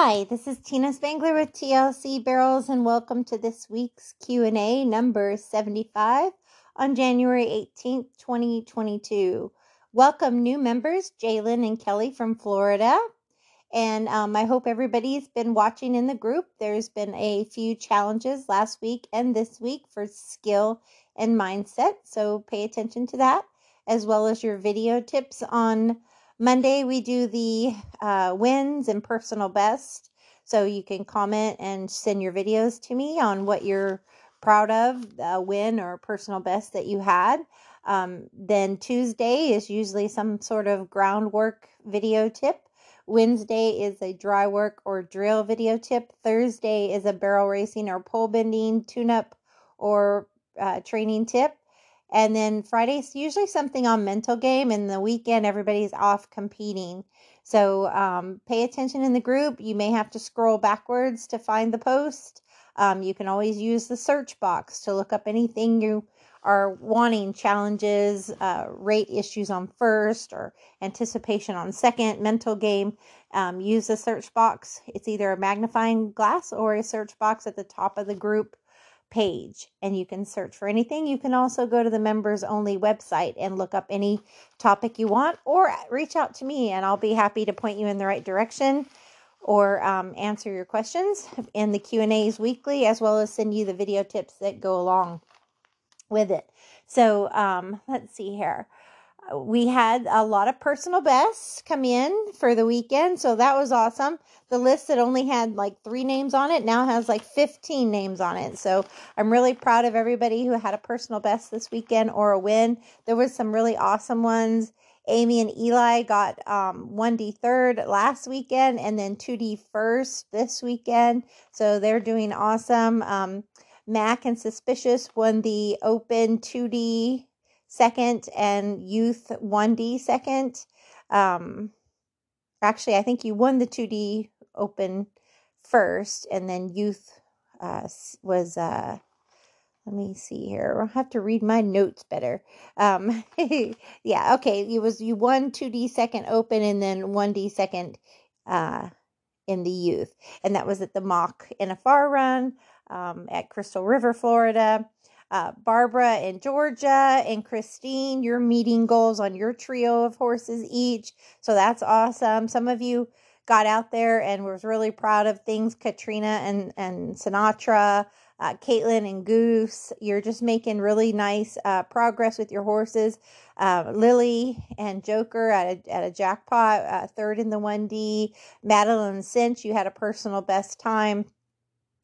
Hi, this is Tina Spangler with TLC Barrels and welcome to this week's Q&A number 75 on January 18th, 2022. Welcome new members, Jalen and Kelly from Florida. And um, I hope everybody's been watching in the group. There's been a few challenges last week and this week for skill and mindset. So pay attention to that, as well as your video tips on Monday. We do the uh, wins and personal best. So you can comment and send your videos to me on what you're proud of, a win or personal best that you had. Um, then Tuesday is usually some sort of groundwork video tip. Wednesday is a dry work or drill video tip. Thursday is a barrel racing or pole bending tune up or uh, training tip. And then Friday's usually something on mental game, and the weekend everybody's off competing. So um, pay attention in the group. You may have to scroll backwards to find the post. Um, you can always use the search box to look up anything you are wanting challenges, uh, rate issues on first, or anticipation on second, mental game, um, use the search box. It's either a magnifying glass or a search box at the top of the group page and you can search for anything. You can also go to the members only website and look up any topic you want or reach out to me and I'll be happy to point you in the right direction or um, answer your questions in the Q&As weekly as well as send you the video tips that go along with it. So um, let's see here. We had a lot of personal bests come in for the weekend, so that was awesome. The list that only had like three names on it now has like 15 names on it. So I'm really proud of everybody who had a personal best this weekend or a win. There was some really awesome ones. Amy and Eli got um, 1D third last weekend and then 2D first this weekend. So they're doing awesome. Um, Mac and Suspicious won the Open 2D second and Youth 1D second. Um, actually, I think you won the 2D Open first, and then Youth uh, was. Uh, let me see here. I'll have to read my notes better. Um, yeah, okay. It was you won 2D second open and then 1D second uh, in the youth. And that was at the mock NFR run um, at Crystal River, Florida. Uh, Barbara and Georgia and Christine, you're meeting goals on your trio of horses each. So that's awesome. Some of you got out there and was really proud of things. Katrina and, and Sinatra, uh, Caitlin and Goose, you're just making really nice uh, progress with your horses. Uh, Lily and Joker at a, at a jackpot, uh, third in the 1D. Madeline Cinch, you had a personal best time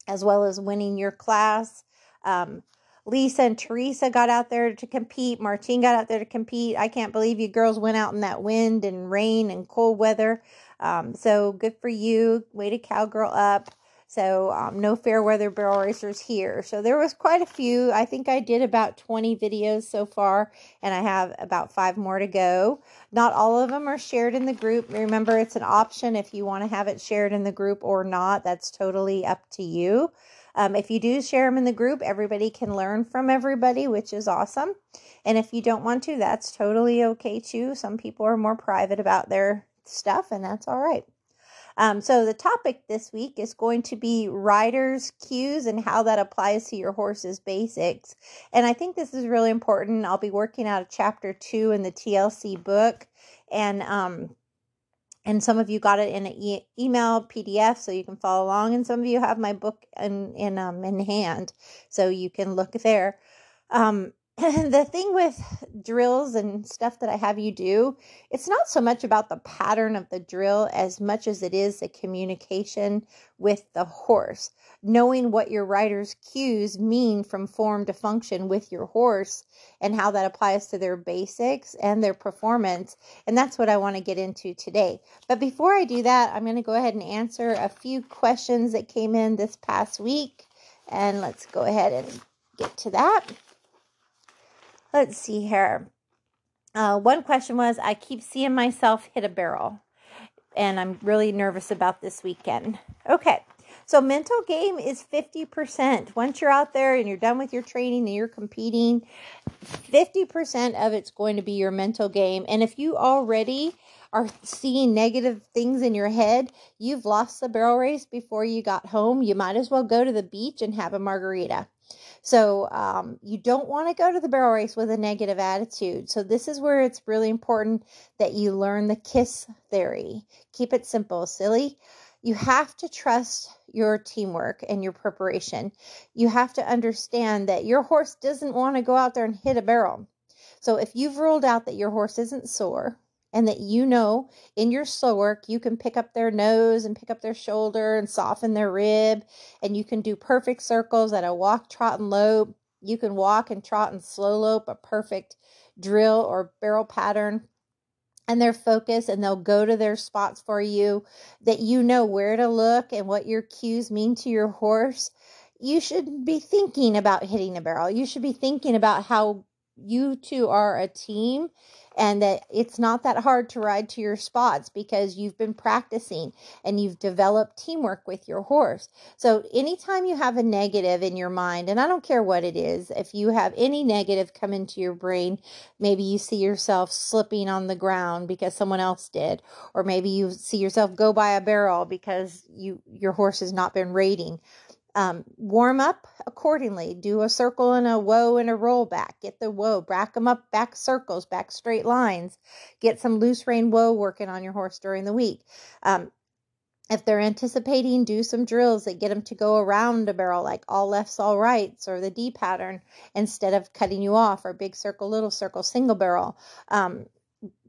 as well as winning your class. Um, Lisa and Teresa got out there to compete. Martine got out there to compete. I can't believe you girls went out in that wind and rain and cold weather. Um, so good for you. Way to cowgirl up. So um, no fair weather barrel racers here. So there was quite a few. I think I did about 20 videos so far, and I have about five more to go. Not all of them are shared in the group. Remember, it's an option if you want to have it shared in the group or not. That's totally up to you. Um, if you do share them in the group, everybody can learn from everybody, which is awesome. And if you don't want to, that's totally okay too. Some people are more private about their stuff, and that's all right. Um, so the topic this week is going to be riders' cues and how that applies to your horse's basics. And I think this is really important. I'll be working out of chapter two in the TLC book, and um, and some of you got it in an e- email PDF, so you can follow along. And some of you have my book in in um in hand, so you can look there. Um, the thing with drills and stuff that I have you do, it's not so much about the pattern of the drill as much as it is the communication with the horse. Knowing what your rider's cues mean from form to function with your horse and how that applies to their basics and their performance. And that's what I want to get into today. But before I do that, I'm going to go ahead and answer a few questions that came in this past week. And let's go ahead and get to that. Let's see here. Uh, one question was I keep seeing myself hit a barrel, and I'm really nervous about this weekend. Okay, so mental game is 50%. Once you're out there and you're done with your training and you're competing, 50% of it's going to be your mental game. And if you already are seeing negative things in your head, you've lost the barrel race before you got home. You might as well go to the beach and have a margarita. So um, you don't want to go to the barrel race with a negative attitude. So this is where it's really important that you learn the KISS theory. Keep it simple, silly. You have to trust your teamwork and your preparation. You have to understand that your horse doesn't want to go out there and hit a barrel. So if you've ruled out that your horse isn't sore, and that you know in your slow work you can pick up their nose and pick up their shoulder and soften their rib and you can do perfect circles at a walk trot and lope. You can walk and trot and slow lope a perfect drill or barrel pattern and their focus and they'll go to their spots for you that you know where to look and what your cues mean to your horse. You should be thinking about hitting a barrel. You should be thinking about how you two are a team and that it's not that hard to ride to your spots because you've been practicing and you've developed teamwork with your horse. So, anytime you have a negative in your mind, and I don't care what it is, if you have any negative come into your brain, maybe you see yourself slipping on the ground because someone else did, or maybe you see yourself go by a barrel because you your horse has not been rating um, warm up accordingly. Do a circle and a whoa and a roll back. Get the whoa, back them up, back circles, back straight lines. Get some loose rein whoa working on your horse during the week. Um, if they're anticipating, do some drills that get them to go around a barrel, like all lefts, all rights, or the D pattern, instead of cutting you off, or big circle, little circle, single barrel. Um,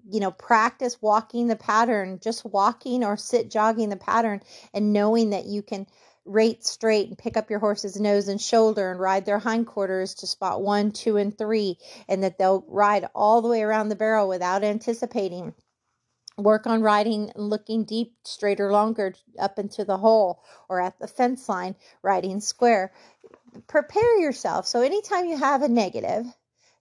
you know, practice walking the pattern, just walking or sit jogging the pattern, and knowing that you can rate straight and pick up your horse's nose and shoulder and ride their hindquarters to spot one, two, and three, and that they'll ride all the way around the barrel without anticipating. Work on riding looking deep, straight or longer up into the hole or at the fence line, riding square. Prepare yourself. So, anytime you have a negative,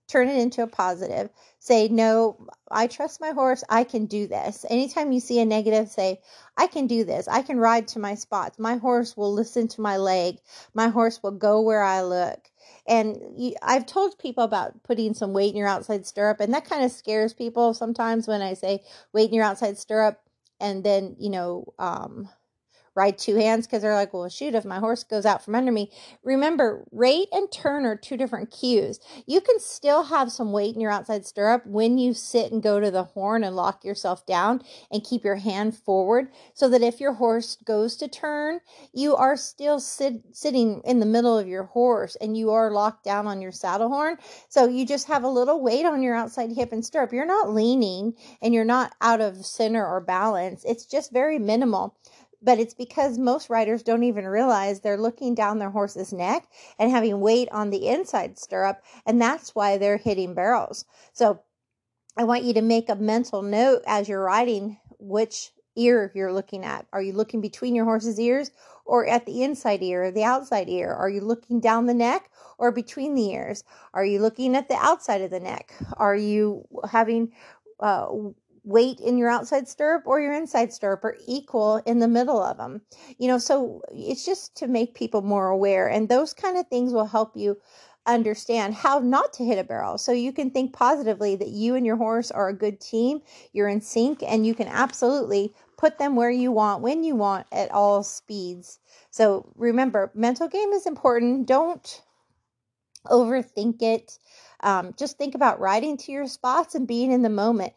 turn it into a positive. Say, no, I trust my horse. I can do this. Anytime you see a negative, say, I can do this. I can ride to my spots. My horse will listen to my leg. My horse will go where I look. And you, I've told people about putting some weight in your outside stirrup, and that kind of scares people sometimes when I say weight in your outside stirrup. And then, you know, um, ride two hands because they're like, well, shoot, if my horse goes out from under me. Remember, rate and turn are two different cues. You can still have some weight in your outside stirrup when you sit and go to the horn and lock yourself down and keep your hand forward so that if your horse goes to turn, you are still sit, sitting in the middle of your horse and you are locked down on your saddle horn. So you just have a little weight on your outside hip and stirrup. You're not leaning and you're not out of center or balance. It's just very minimal but it's because most riders don't even realize they're looking down their horse's neck and having weight on the inside stirrup, and that's why they're hitting barrels. So I want you to make a mental note as you're riding which ear you're looking at. Are you looking between your horse's ears or at the inside ear or the outside ear? Are you looking down the neck or between the ears? Are you looking at the outside of the neck? Are you having uh, weight in your outside stirrup or your inside stirrup are equal in the middle of them. You know, so it's just to make people more aware. And those kind of things will help you understand how not to hit a barrel. So you can think positively that you and your horse are a good team, you're in sync, and you can absolutely put them where you want, when you want, at all speeds. So remember, mental game is important. Don't overthink it. Um, just think about riding to your spots and being in the moment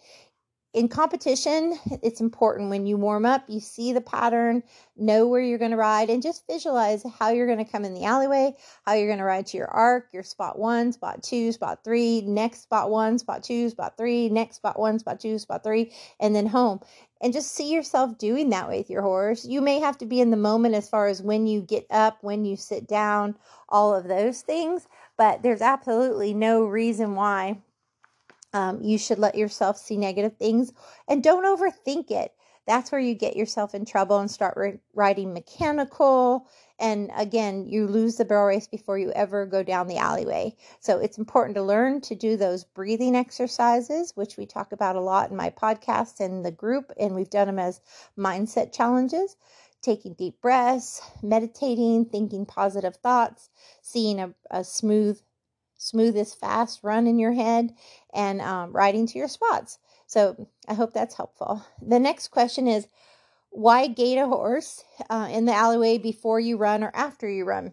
in competition, it's important when you warm up, you see the pattern, know where you're going to ride, and just visualize how you're going to come in the alleyway, how you're going to ride to your arc, your spot one, spot two, spot three, next spot one, spot two, spot three, next spot one, spot two, spot three, and then home. And just see yourself doing that with your horse. You may have to be in the moment as far as when you get up, when you sit down, all of those things, but there's absolutely no reason why um, you should let yourself see negative things and don't overthink it. That's where you get yourself in trouble and start riding writing mechanical. And again, you lose the barrel race before you ever go down the alleyway. So it's important to learn to do those breathing exercises, which we talk about a lot in my podcast and the group, and we've done them as mindset challenges taking deep breaths, meditating, thinking positive thoughts, seeing a, a smooth smoothest fast run in your head and um, riding to your spots. So I hope that's helpful. The next question is why gate a horse uh, in the alleyway before you run or after you run?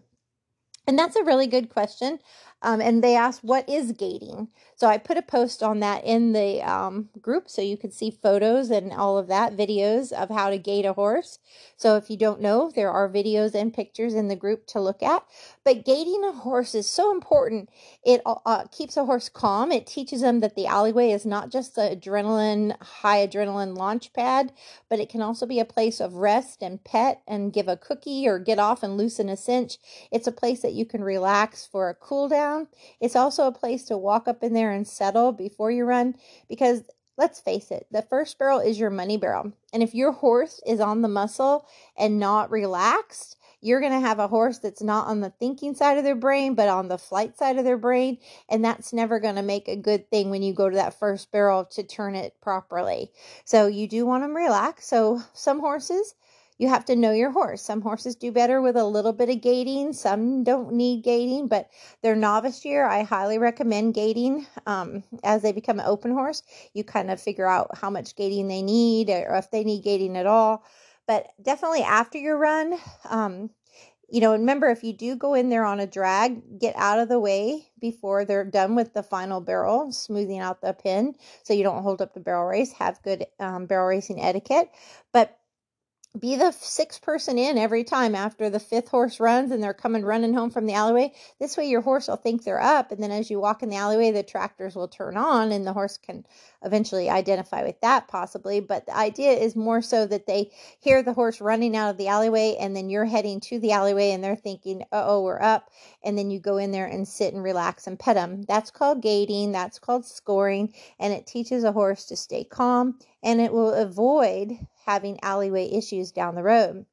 And that's a really good question. Um, and they asked, What is gating? So I put a post on that in the um, group so you could see photos and all of that, videos of how to gate a horse. So if you don't know, there are videos and pictures in the group to look at. But gating a horse is so important. It uh, keeps a horse calm. It teaches them that the alleyway is not just the adrenaline, high adrenaline launch pad, but it can also be a place of rest and pet and give a cookie or get off and loosen a cinch. It's a place that you can relax for a cool down down. It's also a place to walk up in there and settle before you run because let's face it, the first barrel is your money barrel. And if your horse is on the muscle and not relaxed, you're going to have a horse that's not on the thinking side of their brain, but on the flight side of their brain. And that's never going to make a good thing when you go to that first barrel to turn it properly. So you do want them relaxed. So some horses, you have to know your horse. Some horses do better with a little bit of gating, some don't need gating, but their novice year, I highly recommend gating. Um, as they become an open horse, you kind of figure out how much gating they need or if they need gating at all. But definitely after your run, um, you know, remember if you do go in there on a drag, get out of the way before they're done with the final barrel, smoothing out the pin so you don't hold up the barrel race. Have good um, barrel racing etiquette. But be the sixth person in every time after the fifth horse runs and they're coming running home from the alleyway. This way, your horse will think they're up, and then as you walk in the alleyway, the tractors will turn on, and the horse can eventually identify with that possibly. But the idea is more so that they hear the horse running out of the alleyway, and then you're heading to the alleyway, and they're thinking, "Oh, we're up," and then you go in there and sit and relax and pet them. That's called gating. That's called scoring, and it teaches a horse to stay calm, and it will avoid having alleyway issues down the road.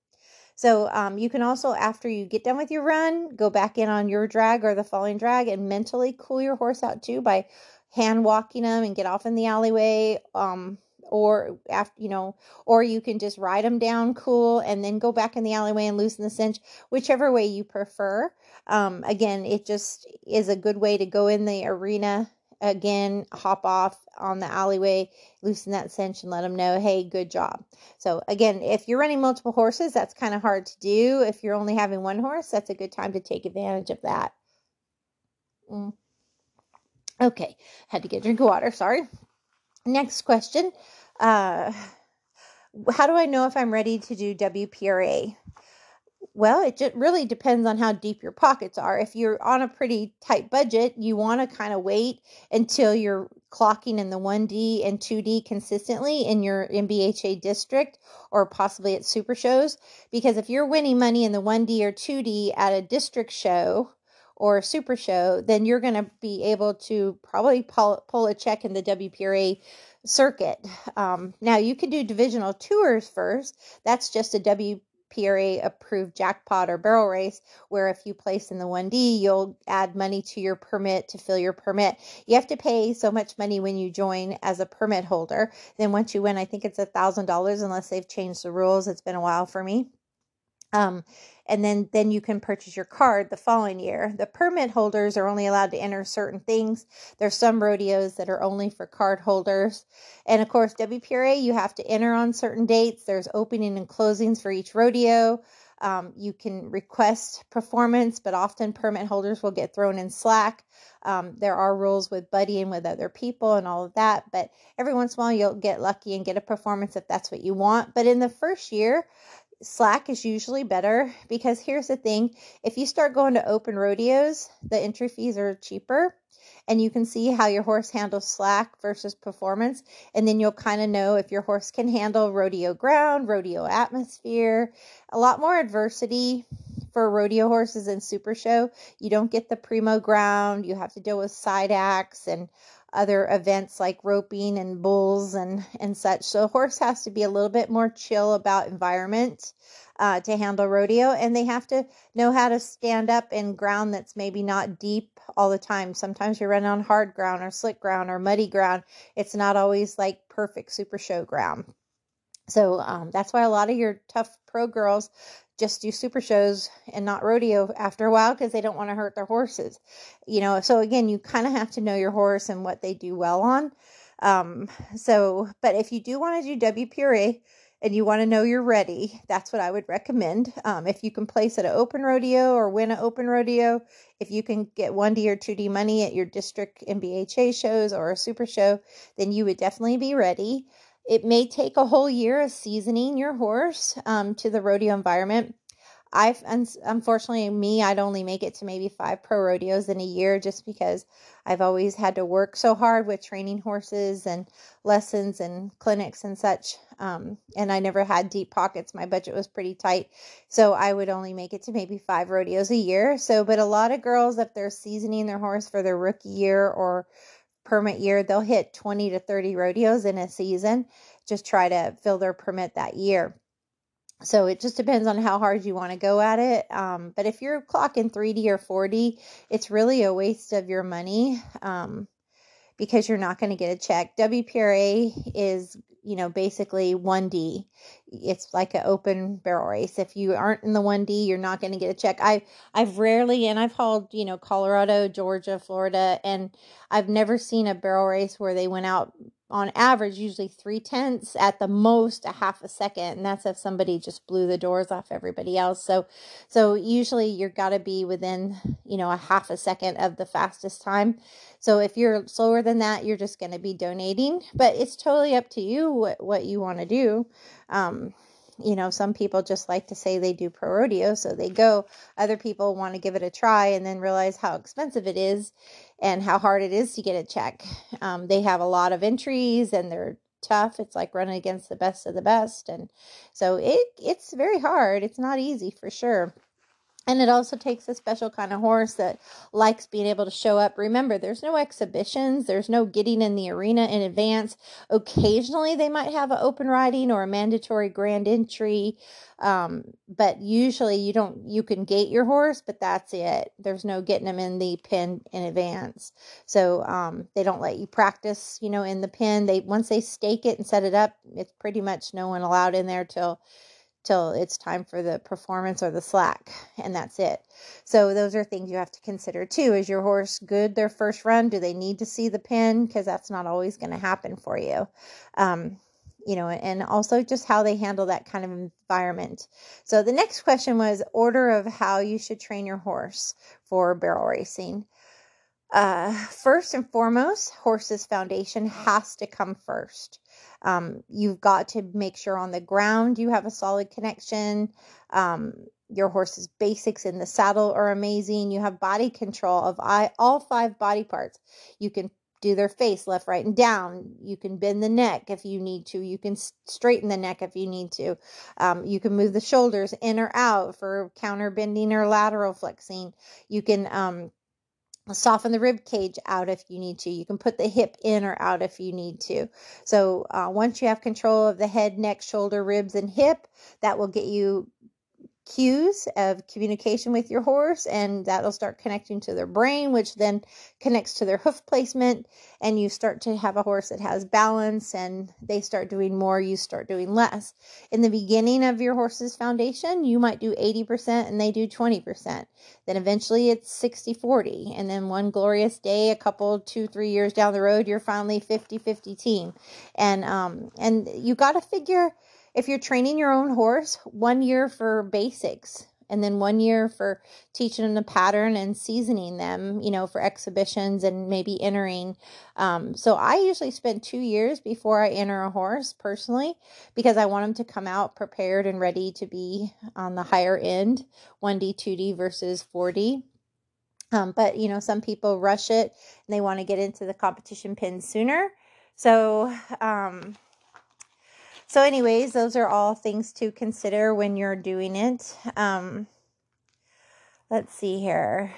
So um, you can also, after you get done with your run, go back in on your drag or the falling drag and mentally cool your horse out too by hand walking them and get off in the alleyway. Um, or after you know, or you can just ride them down cool and then go back in the alleyway and loosen the cinch, whichever way you prefer. Um, again, it just is a good way to go in the arena again, hop off on the alleyway, loosen that cinch, and let them know, hey, good job. So, again, if you're running multiple horses, that's kind of hard to do. If you're only having one horse, that's a good time to take advantage of that. Mm. Okay, had to get a drink of water, sorry. Next question. Uh, how do I know if I'm ready to do WPRA? Well, it just really depends on how deep your pockets are. If you're on a pretty tight budget, you want to kind of wait until you're clocking in the 1D and 2D consistently in your NBHA district or possibly at super shows. Because if you're winning money in the 1D or 2D at a district show or super show, then you're going to be able to probably pull, pull a check in the WPRA circuit. Um, now, you can do divisional tours first. That's just a W PRA approved jackpot or barrel race, where if you place in the 1D, you'll add money to your permit to fill your permit. You have to pay so much money when you join as a permit holder. Then once you win, I think it's a thousand dollars unless they've changed the rules. It's been a while for me. Um, and then then you can purchase your card the following year. The permit holders are only allowed to enter certain things. There's some rodeos that are only for card holders. And of course, WPRA, you have to enter on certain dates. There's opening and closings for each rodeo. Um, you can request performance, but often permit holders will get thrown in slack. Um, there are rules with buddying with other people and all of that, but every once in a while you'll get lucky and get a performance if that's what you want. But in the first year, slack is usually better because here's the thing if you start going to open rodeos, the entry fees are cheaper and you can see how your horse handles slack versus performance. And then you'll kind of know if your horse can handle rodeo ground, rodeo atmosphere, a lot more adversity for rodeo horses in super show. You don't get the primo ground, you have to deal with side acts and other events like roping and bulls and and such. So horse has to be a little bit more chill about environment uh, to handle rodeo, and they have to know how to stand up in ground that's maybe not deep all the time. Sometimes you run on hard ground or slick ground or muddy ground. It's not always like perfect super show ground. So um, that's why a lot of your tough pro girls just do super shows and not rodeo after a while because they don't want to hurt their horses. You know, so again, you kind of have to know your horse and what they do well on. Um, so, but if you do want to do WPRA and you want to know you're ready, that's what I would recommend. Um, if you can place at an open rodeo or win an open rodeo, if you can get 1D or 2D money at your district NBHA shows or a super show, then you would definitely be ready. It may take a whole year of seasoning your horse um, to the rodeo environment. I've unfortunately me, I'd only make it to maybe five pro rodeos in a year just because I've always had to work so hard with training horses and lessons and clinics and such. Um, and I never had deep pockets. My budget was pretty tight, so I would only make it to maybe five rodeos a year. So, but a lot of girls, if they're seasoning their horse for their rookie year or permit year, they'll hit 20 to 30 rodeos in a season. Just try to fill their permit that year so it just depends on how hard you want to go at it. Um, but if you're clocking 3D or 4D, it's really a waste of your money um, because you're not going to get a check. WPRA is, you know, basically 1D. It's like an open barrel race. If you aren't in the 1D, you're not going to get a check. I I've rarely and I've hauled, you know, Colorado, Georgia, Florida, and I've never seen a barrel race where they went out on average usually three tenths at the most a half a second and that's if somebody just blew the doors off everybody else. So so usually you're got to be within you know a half a second of the fastest time. So if you're slower than that you're just going to be donating but it's totally up to you what, what you want to do. Um, you know, some people just like to say they do pro rodeo, so they go. Other people want to give it a try and then realize how expensive it is and how hard it is to get a check. Um, they have a lot of entries and they're tough. It's like running against the best of the best, and so it it's very hard. It's not easy for sure. And it also takes a special kind of horse that likes being able to show up. Remember, there's no exhibitions, there's no getting in the arena in advance. Occasionally, they might have an open riding or a mandatory grand entry, um, but usually you don't. You can gate your horse, but that's it. There's no getting them in the pen in advance. So um, they don't let you practice. You know, in the pen. They once they stake it and set it up, it's pretty much no one allowed in there till till it's time for the performance or the slack and that's it. So those are things you have to consider too. Is your horse good their first run? Do they need to see the pin? Because that's not always going to happen for you. Um, you know and also just how they handle that kind of environment. So the next question was order of how you should train your horse for barrel racing. Uh, first and foremost horse's foundation has to come first um, you've got to make sure on the ground you have a solid connection. Um, your horse's basics in the saddle are amazing. You have body control of all five body parts. You can do their face left, right, and down. You can bend the neck if you need to. You can straighten the neck if you need to. Um, you can move the shoulders in or out for counter bending or lateral flexing. You can um, soften the rib cage out if you need to. You can put the hip in or out if you need to. So uh, once you have control of the head, neck, shoulder, ribs, and hip, that will get you cues of communication with your horse and that'll start connecting to their brain which then connects to their hoof placement and you start to have a horse that has balance and they start doing more you start doing less. In the beginning of your horse's foundation you might do 80% and they do 20% then eventually it's 60 40 and then one glorious day a couple two three years down the road you're finally 50 50 team. And um and you got to figure if you're training your own horse, one year for basics and then one year for teaching them the pattern and seasoning them, you know, for exhibitions and maybe entering. Um, so I usually spend two years before I enter a horse personally because I want them to come out prepared and ready to be on the higher end 1D, 2D versus 4D. Um, but you know, some people rush it and they want to get into the competition pin sooner. So, um, so, anyways, those are all things to consider when you're doing it. Um, let's see here.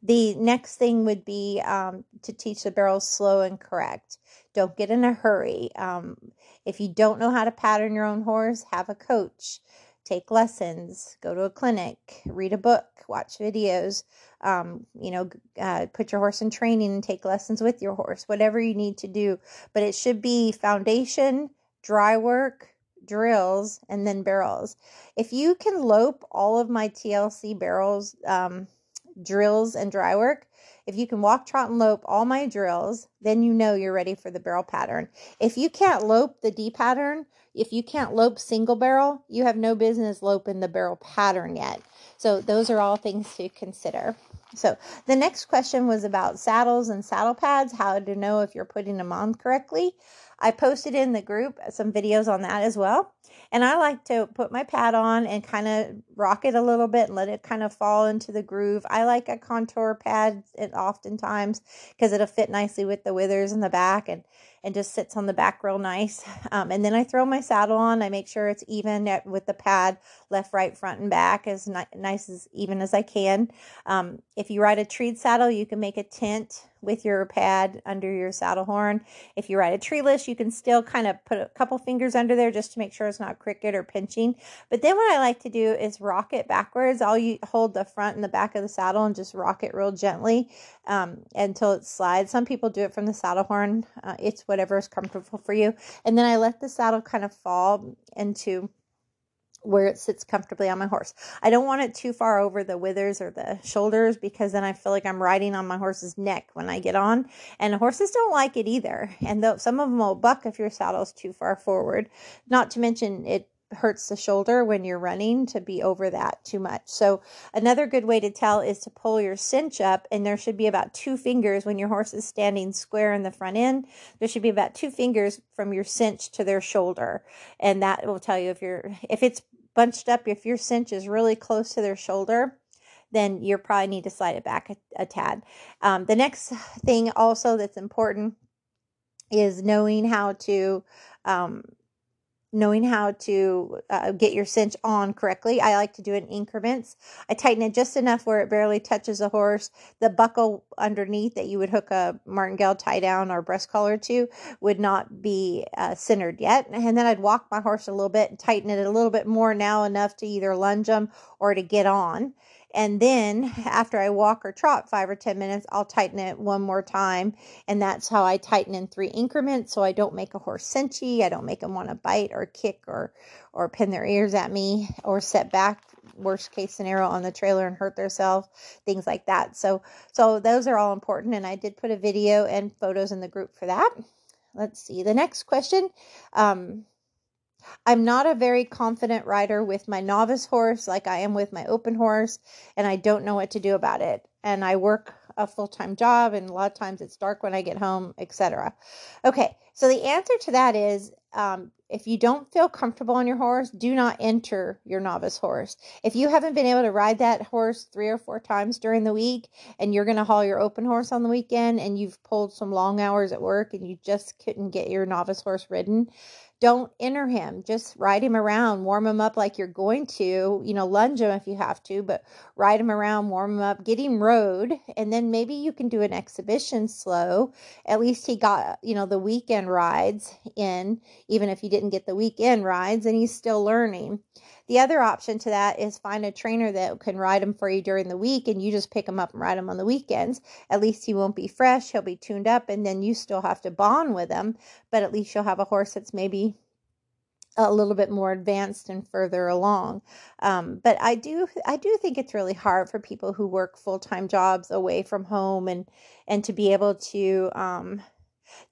The next thing would be um, to teach the barrels slow and correct. Don't get in a hurry. Um, if you don't know how to pattern your own horse, have a coach. Take lessons, go to a clinic, read a book, watch videos, um, you know, uh, put your horse in training and take lessons with your horse, whatever you need to do. But it should be foundation dry work, drills, and then barrels. If you can lope all of my TLC barrels, um, drills, and dry work, if you can walk, trot, and lope all my drills, then you know you're ready for the barrel pattern. If you can't lope the D pattern, if you can't lope single barrel, you have no business loping the barrel pattern yet. So those are all things to consider. So the next question was about saddles and saddle pads, how to know if you're putting them on correctly. I posted in the group some videos on that as well. And I like to put my pad on and kind of rock it a little bit and let it kind of fall into the groove. I like a contour pad it oftentimes because it'll fit nicely with the withers in the back and and just sits on the back real nice. Um, and then I throw my saddle on. I make sure it's even at, with the pad left, right, front, and back as ni- nice as even as I can. Um, if you ride a treed saddle, you can make a tent with your pad under your saddle horn. If you ride a treeless, you can still kind of put a couple fingers under there just to make sure it's not crooked or pinching. But then what I like to do is rock it backwards. I'll hold the front and the back of the saddle and just rock it real gently um, until it slides. Some people do it from the saddle horn. Uh, it's whatever is comfortable for you. And then I let the saddle kind of fall into where it sits comfortably on my horse. I don't want it too far over the withers or the shoulders because then I feel like I'm riding on my horse's neck when I get on. And horses don't like it either. And though some of them will buck if your saddle's too far forward. Not to mention it hurts the shoulder when you're running to be over that too much. So another good way to tell is to pull your cinch up and there should be about two fingers when your horse is standing square in the front end. There should be about two fingers from your cinch to their shoulder. And that will tell you if you're if it's bunched up, if your cinch is really close to their shoulder, then you probably need to slide it back a, a tad. Um, the next thing also that's important is knowing how to um, knowing how to uh, get your cinch on correctly. I like to do it in increments. I tighten it just enough where it barely touches the horse. The buckle underneath that you would hook a martingale tie down or breast collar to would not be uh, centered yet. And then I'd walk my horse a little bit and tighten it a little bit more now enough to either lunge them or to get on. And then after I walk or trot five or 10 minutes, I'll tighten it one more time. And that's how I tighten in three increments. So I don't make a horse cinchy. I don't make them want to bite or kick or, or pin their ears at me or set back worst case scenario on the trailer and hurt themselves things like that so so those are all important and i did put a video and photos in the group for that let's see the next question um, I'm not a very confident rider with my novice horse like I am with my open horse, and I don't know what to do about it. And I work a full time job, and a lot of times it's dark when I get home, etc. Okay, so the answer to that is um, if you don't feel comfortable on your horse, do not enter your novice horse. If you haven't been able to ride that horse three or four times during the week and you're going to haul your open horse on the weekend and you've pulled some long hours at work and you just couldn't get your novice horse ridden, don't enter him. Just ride him around, warm him up like you're going to, you know, lunge him if you have to, but ride him around, warm him up, get him rode, and then maybe you can do an exhibition slow. At least he got, you know, the weekend rides in, even if he didn't get the weekend rides, and he's still learning. The other option to that is find a trainer that can ride him for you during the week and you just pick him up and ride him on the weekends. At least he won't be fresh, he'll be tuned up, and then you still have to bond with him, but at least you'll have a horse that's maybe a little bit more advanced and further along. Um, but I do I do think it's really hard for people who work full time jobs away from home and and to be able to um,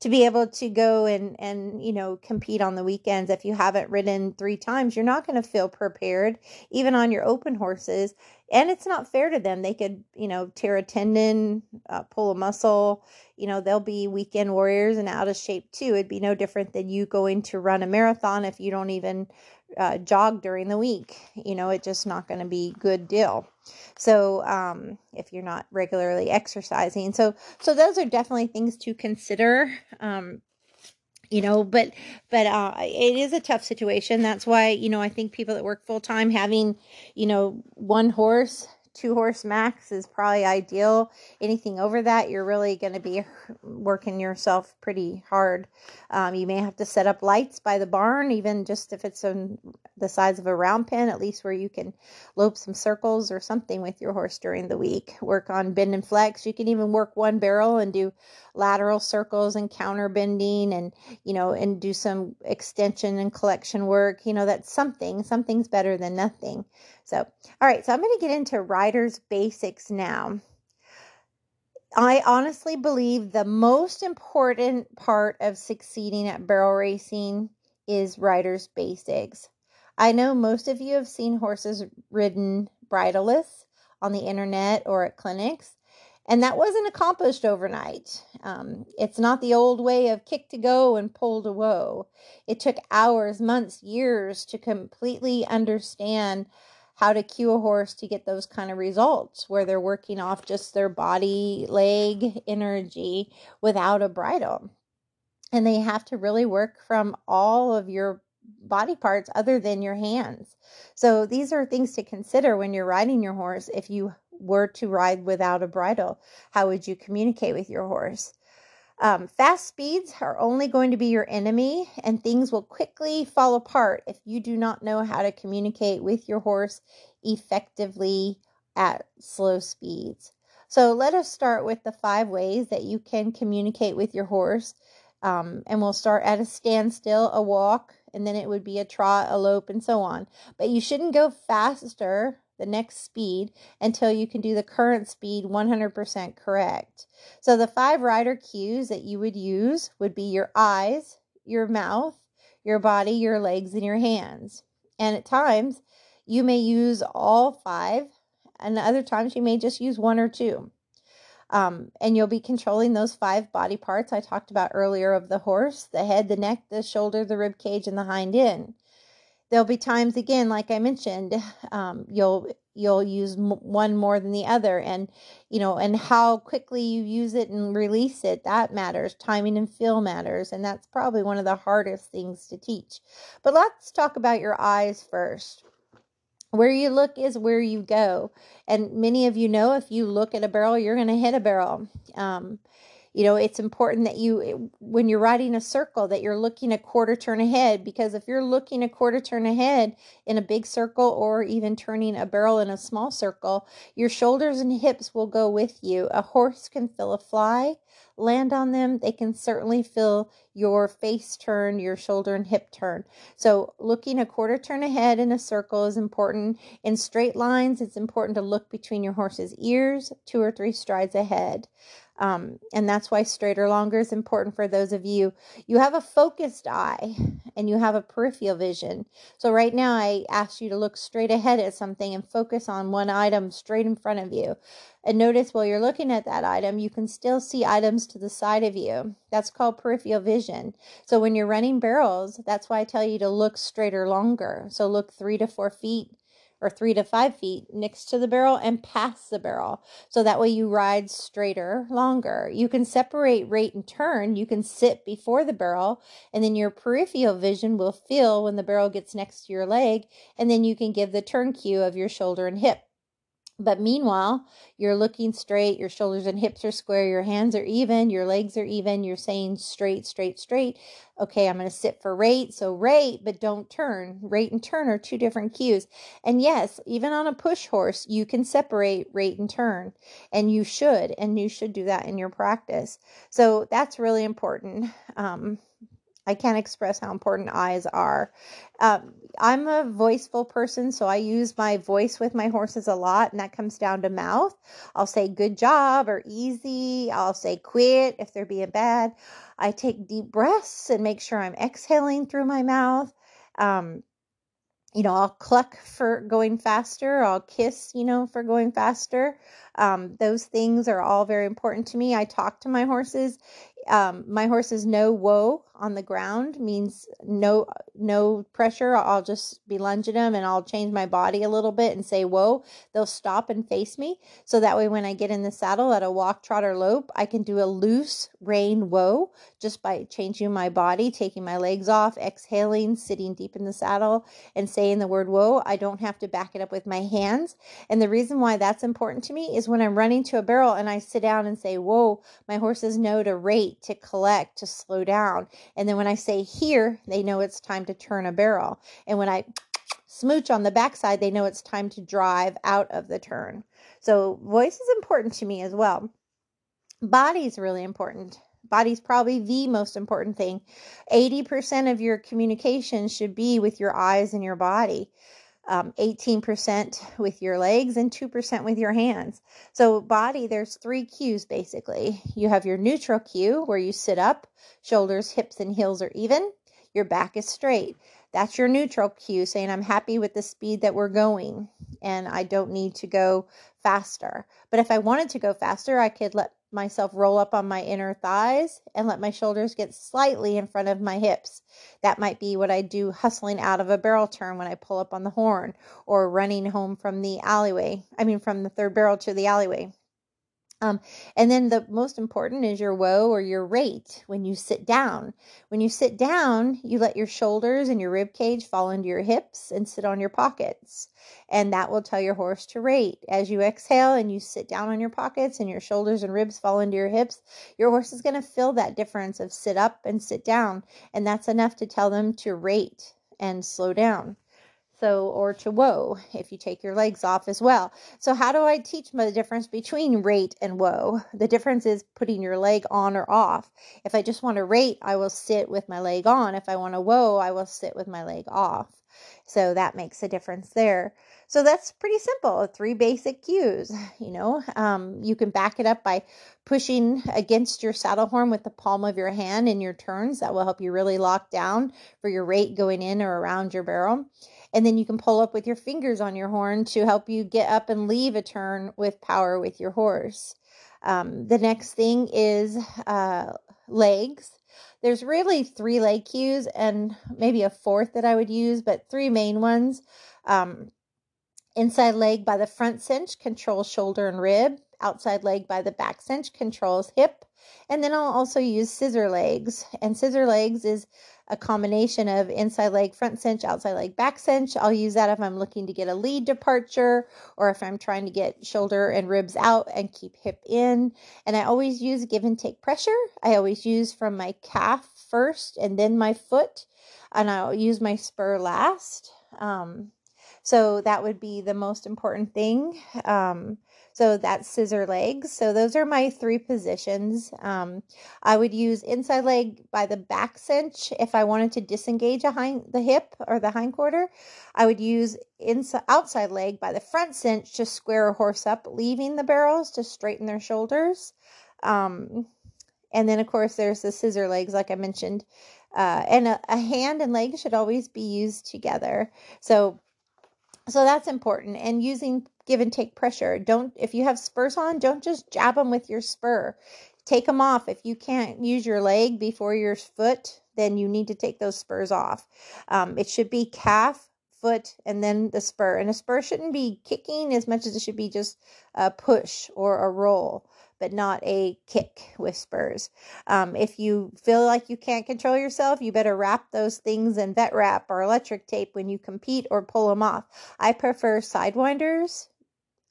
to be able to go and and you know compete on the weekends. If you haven't ridden three times you're not going to feel prepared even on your open horses and it's not fair to them. They could you know tear a tendon uh, pull a muscle you know they'll be weekend warriors and out of shape too. It'd be no different than you going to run a marathon if you don't even uh, jog during the week. You know it's just not going to be good deal so um, if you're not regularly exercising so so those are definitely things to consider um, you know but but uh it is a tough situation. That's why you know i think people that work full time having you know one horse two horse max is probably ideal. Anything over that, you're really going to be working yourself pretty hard. Um, you may have to set up lights by the barn, even just if it's in the size of a round pen, at least where you can lope some circles or something with your horse during the week. Work on bend and flex. You can even work one barrel and do lateral circles and counter bending and, you know, and do some extension and collection work. You know, that's something. Something's better than nothing. So, all right, so I'm going to get into rider's basics now. I honestly believe the most important part of succeeding at barrel racing is rider's basics. I know most of you have seen horses ridden bridleless on the internet or at clinics, and that wasn't accomplished overnight. Um, it's not the old way of kick to go and pull to whoa. It took hours, months, years to completely understand how to cue a horse to get those kind of results where they're working off just their body, leg energy without a bridle. And they have to really work from all of your body parts other than your hands. So these are things to consider when you're riding your horse. If you were to ride without a bridle, how would you communicate with your horse? Um, fast speeds are only going to be your enemy, and things will quickly fall apart if you do not know how to communicate with your horse effectively at slow speeds. So, let us start with the five ways that you can communicate with your horse. Um, and we'll start at a standstill, a walk, and then it would be a trot, a lope, and so on. But you shouldn't go faster the next speed until you can do the current speed 100% correct. So the five rider cues that you would use would be your eyes, your mouth, your body, your legs, and your hands. And at times, you may use all five, and other times, you may just use one or two. Um, and you'll be controlling those five body parts I talked about earlier of the horse the head, the neck, the shoulder, the rib cage, and the hind end there'll be times again like i mentioned um, you'll you'll use m- one more than the other and you know and how quickly you use it and release it that matters. Timing and feel matters and that's probably one of the hardest things to teach. But let's talk about your eyes first. Where you look is where you go and many of you know if you look at a barrel you're going to hit a barrel. Um, you know it's important that you when you're riding a circle that you're looking a quarter turn ahead because if you're looking a quarter turn ahead in a big circle or even turning a barrel in a small circle your shoulders and hips will go with you. A horse can feel a fly land on them. They can certainly feel your face turn your shoulder and hip turn so looking a quarter turn ahead in a circle is important in straight lines it's important to look between your horse's ears two or three strides ahead um, and that's why straighter longer is important for those of you. You have a focused eye and you have a peripheral vision. So, right now, I ask you to look straight ahead at something and focus on one item straight in front of you. And notice while you're looking at that item, you can still see items to the side of you. That's called peripheral So, when you're running barrels, that's why I tell you to look straighter longer. So, look three to four feet or three to five feet next to the barrel and past the barrel. So that way you ride straighter longer. You can separate rate and turn. You can sit before the barrel and then your peripheral vision will feel when the barrel gets next to your leg. And then you can give the turn cue of your shoulder and hip. But meanwhile, you're looking straight, your shoulders and hips are square, your hands are even, your legs are even, you're saying straight, straight, straight. Okay, I'm going to sit for rate. So rate, but don't turn. Rate and turn are two different cues. And yes, even on a push horse, you can separate rate and turn, and you should, and you should do that in your practice. So that's really important. Um, I can't express how important eyes are. Um, I'm a voiceful person, so I use my voice with my horses a lot, and that comes down to mouth. I'll say good job or easy. I'll say quit if they're being bad. I take deep breaths and make sure I'm exhaling through my mouth. Um, you know, I'll cluck for going faster. I'll kiss, you know, for going faster. Um, those things are all very important to me. I talk to my horses um, my horses know whoa on the ground means no no pressure. I'll just be lunging them and i'll change my body a little bit and say whoa they'll stop and face me. So that way when i get in the saddle at a walk trot or lope i can do a loose rein whoa just by changing my body taking my legs off exhaling sitting deep in the saddle and saying the word whoa. I don't have to back it up with my hands. And the reason why that's important to me is when i'm running to a barrel and i sit down and say whoa my horses know to rate to collect, to slow down. And then when I say here, they know it's time to turn a barrel. And when I smooch on the backside, they know it's time to drive out of the turn. So voice is important to me as well. Body is really important. Body's probably the most important thing. 80% of your communication should be with your eyes and your body. Um, 18% with your legs and 2% with your hands. So, body, there's three cues basically. You have your neutral cue where you sit up, shoulders, hips, and heels are even, your back is straight. That's your neutral cue saying, I'm happy with the speed that we're going and I don't need to go faster. But if I wanted to go faster, I could let myself roll up on my inner thighs and let my shoulders get slightly in front of my hips. That might be what I do hustling out of a barrel turn when I pull up on the horn or running home from the alleyway. I mean, from the third barrel to the alleyway. Um, and then the most important is your whoa or your rate when you sit down. When you sit down, you let your shoulders and your rib cage fall into your hips and sit on your pockets. And that will tell your horse to rate. As you exhale and you sit down on your pockets and your shoulders and ribs fall into your hips, your horse is going to feel that difference of sit up and sit down. And that's enough to tell them to rate and slow down. So, or to whoa if you take your legs off as well. So, how do I teach the difference between rate and whoa? The difference is putting your leg on or off. If I just want to rate, I will sit with my leg on. If I want to whoa, I will sit with my leg off. So, that makes a difference there. So, that's pretty simple. Three basic cues. You know, um, you can back it up by pushing against your saddle horn with the palm of your hand in your turns. That will help you really lock down for your rate going in or around your barrel. And then you can pull up with your fingers on your horn to help you get up and leave a turn with power with your horse. Um, the next thing is uh, legs. There's really three leg cues and maybe a fourth that I would use, but three main ones. Um, inside leg by the front cinch controls shoulder and rib. Outside leg by the back cinch controls hip. And then I'll also use scissor legs. And scissor legs is a combination of inside leg front cinch, outside leg back cinch. I'll use that if I'm looking to get a lead departure or if I'm trying to get shoulder and ribs out and keep hip in. And I always use give and take pressure. I always use from my calf first and then my foot, and I'll use my spur last. Um, so that would be the most important thing. Um, so that's scissor legs. So those are my three positions. Um, I would use inside leg by the back cinch if I wanted to disengage a hind, the hip or the hind quarter. I would use inside outside leg by the front cinch to square a horse up, leaving the barrels to straighten their shoulders. Um, and then of course there's the scissor legs, like I mentioned. Uh, and a, a hand and leg should always be used together. So so that's important. And using give and take pressure. Don't, if you have spurs on, don't just jab them with your spur. Take them off. If you can't use your leg before your foot, then you need to take those spurs off. Um, it should be calf, foot, and then the spur. And a spur shouldn't be kicking as much as it should be just a push or a roll but not a kick with spurs. Um, if you feel like you can't control yourself, you better wrap those things in vet wrap or electric tape when you compete or pull them off. I prefer sidewinders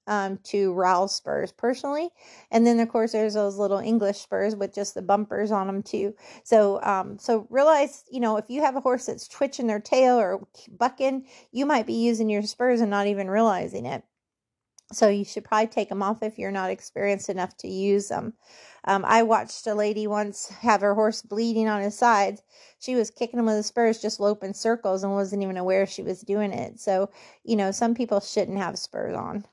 um, to rowel spurs personally. And then of course there's those little English spurs with just the bumpers on them too. So um, so realize you know if you have a horse that's twitching their tail or bucking, you might be using your spurs and not even realizing it. So you should probably take them off if you're not experienced enough to use them. Um, I watched a lady once have her horse bleeding on his sides. She was kicking him with the spurs, just loping circles, and wasn't even aware she was doing it. So, you know, some people shouldn't have spurs on.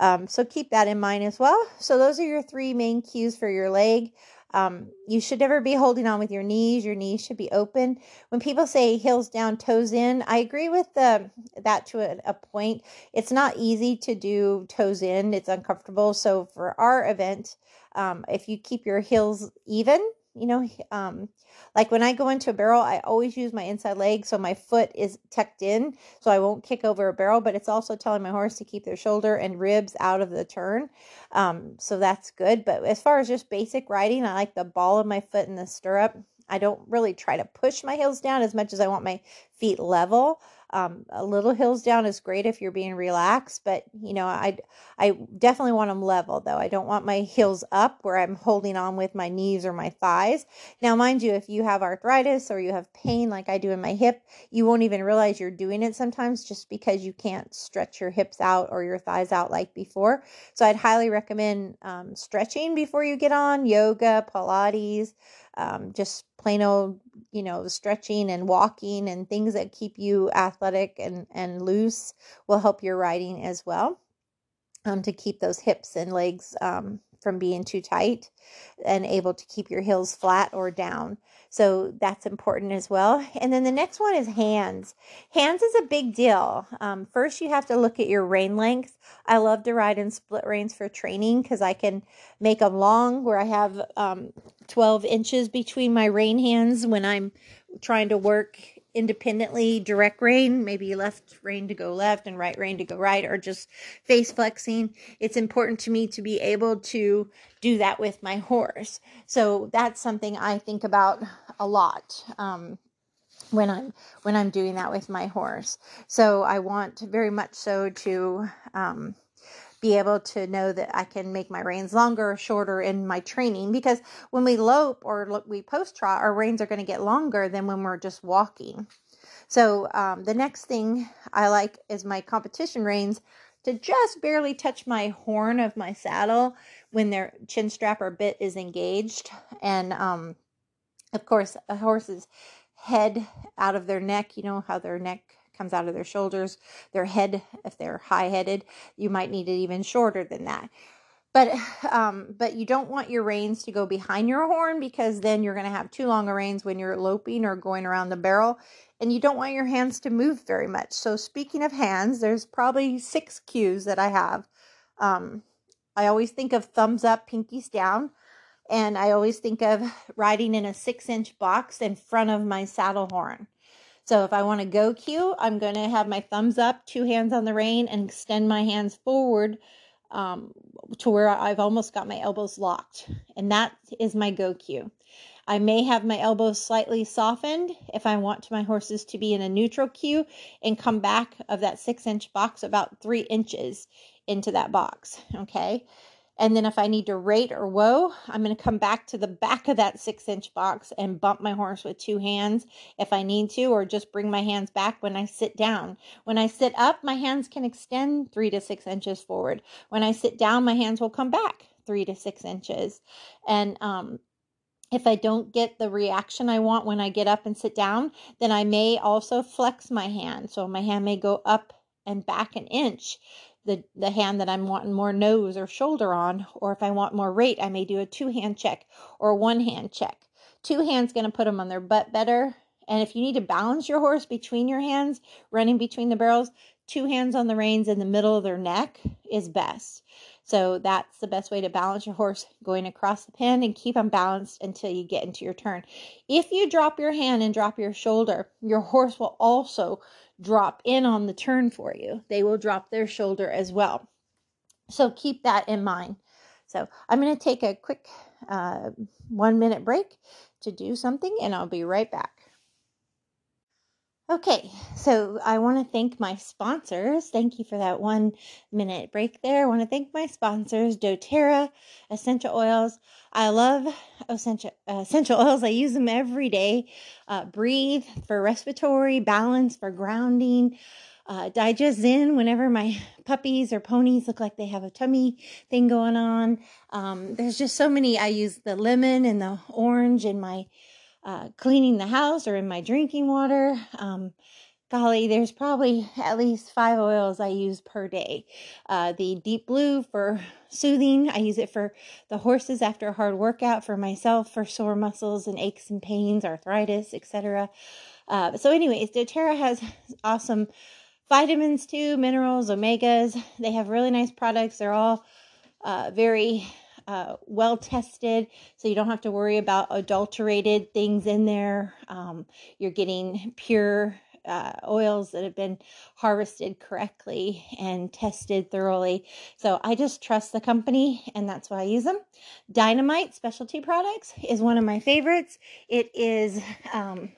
Um, so keep that in mind as well. So those are your three main cues for your leg. Um, you should never be holding on with your knees. Your knees should be open. When people say heels down, toes in, I agree with the, that to a, a point. It's not easy to do toes in, it's uncomfortable. So for our event, um, if you keep your heels even, you know, um, like when I go into a barrel, I always use my inside leg so my foot is tucked in so I won't kick over a barrel, but it's also telling my horse to keep their shoulder and ribs out of the turn. Um, so that's good. But as far as just basic riding, I like the ball of my foot in the stirrup. I don't really try to push my heels down as much as I want my feet level. Um, a little hills down is great if you're being relaxed, but you know, I I definitely want them level though. I don't want my heels up where I'm holding on with my knees or my thighs. Now, mind you, if you have arthritis or you have pain like I do in my hip, you won't even realize you're doing it sometimes just because you can't stretch your hips out or your thighs out like before. So I'd highly recommend um, stretching before you get on yoga, Pilates um, just plain old, you know, stretching and walking and things that keep you athletic and, and loose will help your riding as well um, to keep those hips and legs um, from being too tight and able to keep your heels flat or down. So that's important as well. And then the next one is hands. Hands is a big deal. Um, first, you have to look at your rein length. I love to ride in split reins for training because I can make them long where I have um, 12 inches between my rein hands when I'm trying to work independently direct rein, maybe left rein to go left and right rein to go right, or just face flexing. It's important to me to be able to do that with my horse. So that's something I think about a lot. Um, when I'm when I'm doing that with my horse, so I want very much so to um, be able to know that I can make my reins longer or shorter in my training because when we lope or we post trot, our reins are going to get longer than when we're just walking. So um, the next thing I like is my competition reins to just barely touch my horn of my saddle when their chin strap or bit is engaged. And um, of course, a horse's head out of their neck, you know how their neck comes out of their shoulders, their head, if they're high headed, you might need it even shorter than that. But um, but you don't want your reins to go behind your horn because then you're going to have too long of reins when you're loping or going around the barrel, and you don't want your hands to move very much. So speaking of hands, there's probably six cues that I have. Um, I always think of thumbs up, pinkies down, and I always think of riding in a six inch box in front of my saddle horn. So if I want to go cue, I'm going to have my thumbs up, two hands on the rein, and extend my hands forward um, to where I've almost got my elbows locked. And that is my go cue. I may have my elbows slightly softened if I want my horses to be in a neutral cue and come back of that six inch box about three inches into that box. Okay. And then if I need to rate or whoa, I'm going to come back to the back of that six inch box and bump my horse with two hands if I need to, or just bring my hands back when I sit down. When I sit up, my hands can extend three to six inches forward. When I sit down, my hands will come back three to six inches. And, um, if I don't get the reaction I want when I get up and sit down, then I may also flex my hand. So my hand may go up and back an inch the, the hand that I'm wanting more nose or shoulder on, or if I want more rate, I may do a two hand check or one hand check. Two hands going to put them on their butt better. And if you need to balance your horse between your hands, running between the barrels, two hands on the reins in the middle of their neck is best. So that's the best way to balance your horse going across the pen and keep them balanced until you get into your turn. If you drop your hand and drop your shoulder, your horse will also drop in on the turn for you. They will drop their shoulder as well. So keep that in mind. So I'm going to take a quick uh, one minute break to do something and I'll be right back. Okay, so I want to thank my sponsors. Thank you for that one minute break there. I want to thank my sponsors, doTERRA Essential Oils. I love essential, essential oils. I use them every day. Uh, breathe for respiratory, balance for grounding, uh, DigestZen whenever my puppies or ponies look like they have a tummy thing going on. Um, there's just so many. I use the lemon and the orange in my uh, cleaning the house or in my drinking water. Um, golly, there's probably at least five oils I use per day. Uh, the deep blue for soothing, I use it for the horses after a hard workout, for myself for sore muscles and aches and pains, arthritis, etc. Uh, so, anyways, doTERRA has awesome vitamins too, minerals, omegas. They have really nice products. They're all uh, very uh, well tested, so you don't have to worry about adulterated things in there. Um, you're getting pure uh, oils that have been harvested correctly and tested thoroughly. So I just trust the company, and that's why I use them. Dynamite Specialty Products is one of my favorites. It is um,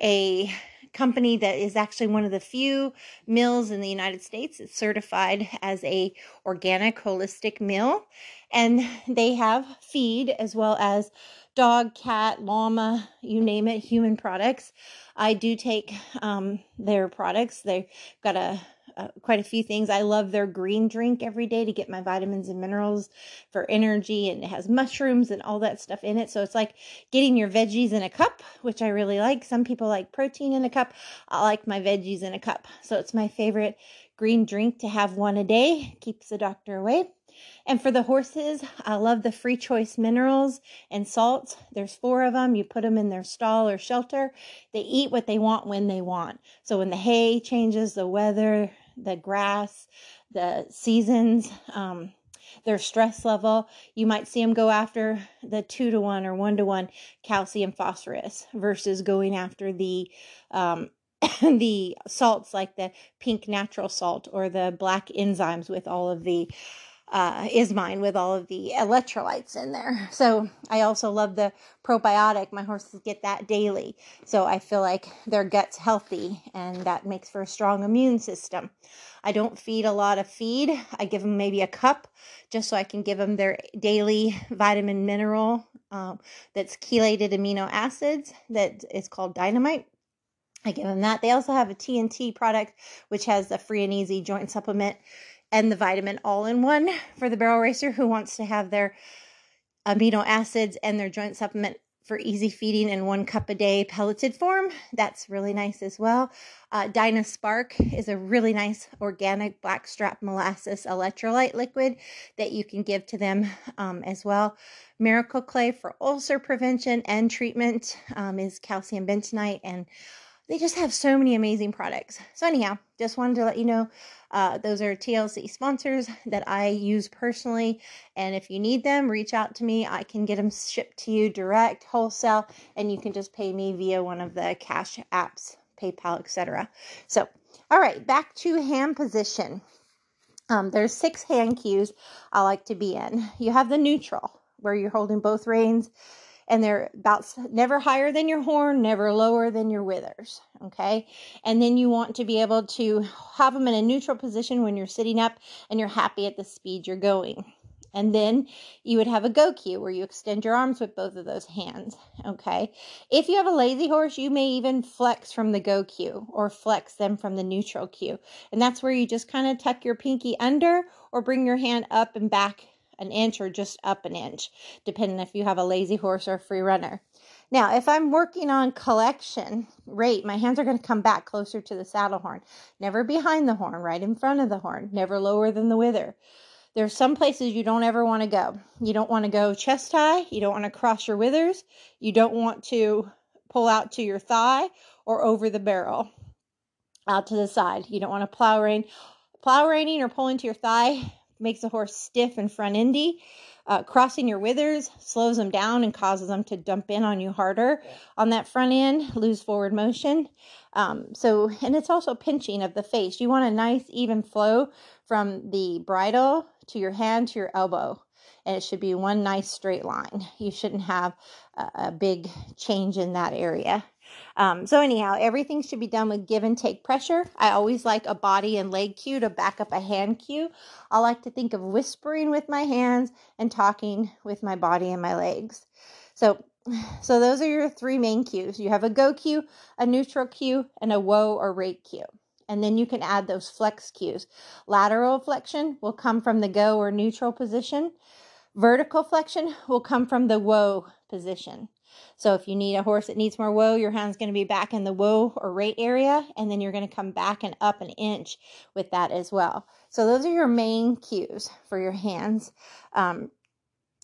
a company that is actually one of the few mills in the United States that's certified as a organic holistic mill and they have feed as well as dog, cat, llama, you name it, human products. I do take um, their products. They've got a uh, quite a few things. I love their green drink every day to get my vitamins and minerals for energy, and it has mushrooms and all that stuff in it. So it's like getting your veggies in a cup, which I really like. Some people like protein in a cup. I like my veggies in a cup. So it's my favorite green drink to have one a day, keeps the doctor away. And for the horses, I love the free choice minerals and salts. There's four of them. You put them in their stall or shelter. They eat what they want when they want. So when the hay changes, the weather, the grass, the seasons, um, their stress level, you might see them go after the two to one or one to one calcium phosphorus versus going after the um, the salts like the pink natural salt or the black enzymes with all of the uh, Ismine with all of the electrolytes in there. So I also love the probiotic. My horses get that daily. So I feel like their gut's healthy and that makes for a strong immune system. I don't feed a lot of feed. I give them maybe a cup just so I can give them their daily vitamin mineral um, that's chelated amino acids that is called dynamite. I give them that. They also have a TNT product, which has a free and easy joint supplement and the vitamin all in one for the barrel racer who wants to have their amino acids and their joint supplement for easy feeding in one cup a day pelleted form. That's really nice as well. Uh, Dyna Spark is a really nice organic blackstrap molasses electrolyte liquid that you can give to them um, as well. Miracle Clay for ulcer prevention and treatment um, is calcium bentonite and they just have so many amazing products. So, anyhow, just wanted to let you know uh, those are TLC sponsors that I use personally. And if you need them, reach out to me. I can get them shipped to you direct, wholesale, and you can just pay me via one of the cash apps, PayPal, etc. So, all right, back to hand position. Um, there's six hand cues I like to be in. You have the neutral, where you're holding both reins and they're about never higher than your horn, never lower than your withers. Okay. And then you want to be able to have them in a neutral position when you're sitting up and you're happy at the speed you're going. And then you would have a go cue where you extend your arms with both of those hands. Okay. If you have a lazy horse, you may even flex from the go cue or flex them from the neutral cue. And that's where you just kind of tuck your pinky under or bring your hand up and back an inch or just up an inch, depending if you have a lazy horse or a free runner. Now, if I'm working on collection rate, my hands are going to come back closer to the saddle horn, never behind the horn, right in front of the horn, never lower than the wither. There's some places you don't ever want to go. You don't want to go chest high. You don't want to cross your withers. You don't want to pull out to your thigh or over the barrel out to the side. You don't want to plow rein. Plow reining or pulling to your thigh makes a horse stiff and front endy. Uh, crossing your withers slows them down and causes them to dump in on you harder on that front end, lose forward motion. Um, so, and it's also pinching of the face. You want a nice even flow from the bridle to your hand to your elbow. And it should be one nice straight line. You shouldn't have a, a big change in that area. Um, so anyhow, everything should be done with give and take pressure. I always like a body and leg cue to back up a hand cue. I like to think of whispering with my hands and talking with my body and my legs. So so those are your three main cues. You have a go cue, a neutral cue, and a whoa or rate cue. And then you can add those flex cues. Lateral flexion will come from the go or neutral position. Vertical flexion will come from the whoa position. So if you need a horse that needs more whoa, your hand's going to be back in the whoa or rate area, and then you're going to come back and up an inch with that as well. So those are your main cues for your hands. Um,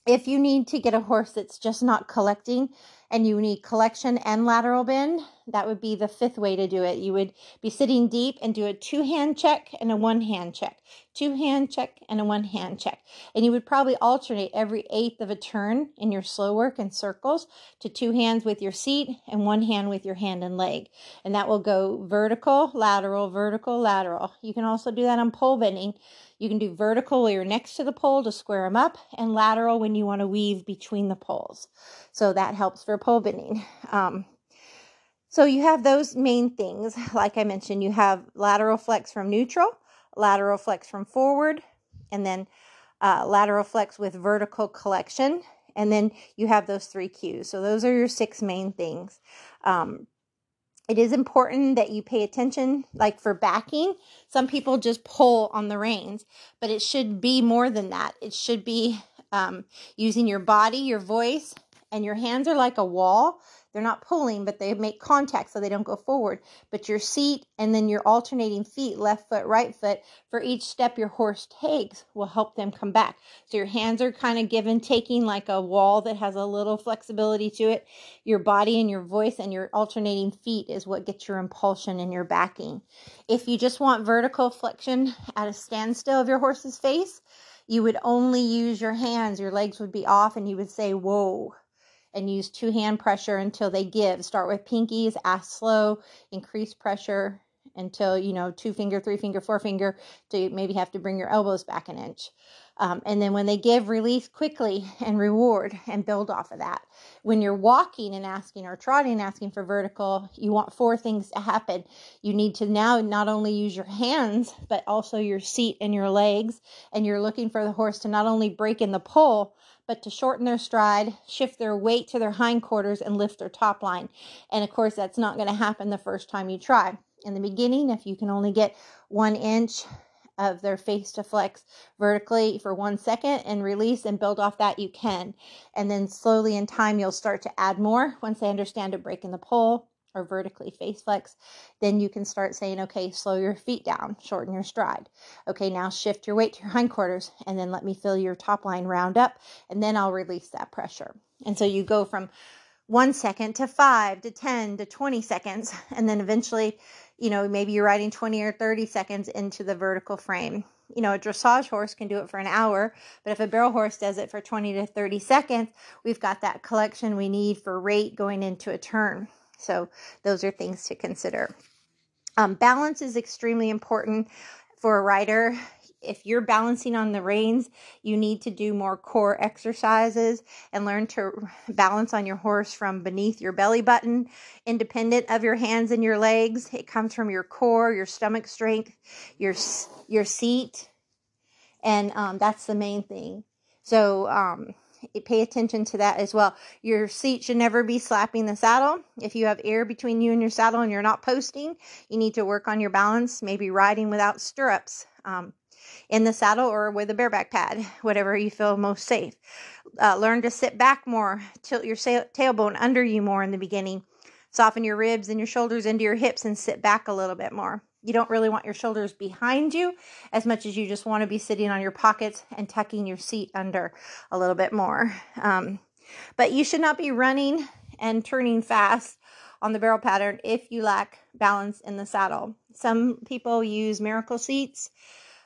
if you need to get a horse that's just not collecting and you need collection and lateral bend, that would be the fifth way to do it. You would be sitting deep and do a two hand check and a one hand check, two hand check and a one hand check. And you would probably alternate every eighth of a turn in your slow work in circles to two hands with your seat and one hand with your hand and leg. And that will go vertical, lateral, vertical, lateral. You can also do that on pole bending. You can do vertical where you're next to the pole to square them up and lateral when you want to weave between the poles. So that helps for pole bending. Um, so you have those main things. Like I mentioned, you have lateral flex from neutral, lateral flex from forward, and then uh, lateral flex with vertical collection. And then you have those three cues. So those are your six main things. Um, it is important that you pay attention like for backing some people just pull on the reins but it should be more than that it should be um, using your body your voice and your hands are like a wall they're not pulling, but they make contact so they don't go forward. But your seat and then your alternating feet, left foot, right foot, for each step your horse takes will help them come back. So your hands are kind of given taking like a wall that has a little flexibility to it. Your body and your voice and your alternating feet is what gets your impulsion and your backing. If you just want vertical flexion at a standstill of your horse's face, you would only use your hands. Your legs would be off and you would say, whoa and use two hand pressure until they give. Start with pinkies, ask slow, increase pressure until you know two finger, three finger, four finger to maybe have to bring your elbows back an inch. Um, and then when they give, release quickly and reward and build off of that. When you're walking and asking or trotting asking for vertical, you want four things to happen. You need to now not only use your hands, but also your seat and your legs. And you're looking for the horse to not only break in the pull, but to shorten their stride, shift their weight to their hindquarters, and lift their top line. And of course, that's not going to happen the first time you try. In the beginning, if you can only get one inch of their face to flex vertically for one second and release and build off that, you can. And then slowly in time, you'll start to add more once they understand to break in the poll or vertically face flex, then you can start saying, okay, slow your feet down, shorten your stride. Okay, now shift your weight to your hindquarters, and then let me feel your top line round up, and then I'll release that pressure. And so you go from one second to five to 10 to 20 seconds, and then eventually, you know, maybe you're riding 20 or 30 seconds into the vertical frame. You know, a dressage horse can do it for an hour, but if a barrel horse does it for 20 to 30 seconds, we've got that collection we need for rate going into a turn. So those are things to consider. Um, balance is extremely important for a rider. If you're balancing on the reins, you need to do more core exercises and learn to balance on your horse from beneath your belly button, independent of your hands and your legs. It comes from your core, your stomach strength, your your seat, and um, that's the main thing. So um, pay attention to that as well. Your seat should never be slapping the saddle. If you have air between you and your saddle and you're not posting, you need to work on your balance, maybe riding without stirrups. Um, in the saddle or with a bareback pad, whatever you feel most safe. Uh, learn to sit back more, tilt your tailbone under you more in the beginning. Soften your ribs and your shoulders into your hips and sit back a little bit more. You don't really want your shoulders behind you as much as you just want to be sitting on your pockets and tucking your seat under a little bit more. Um, but you should not be running and turning fast on the barrel pattern if you lack balance in the saddle. Some people use miracle seats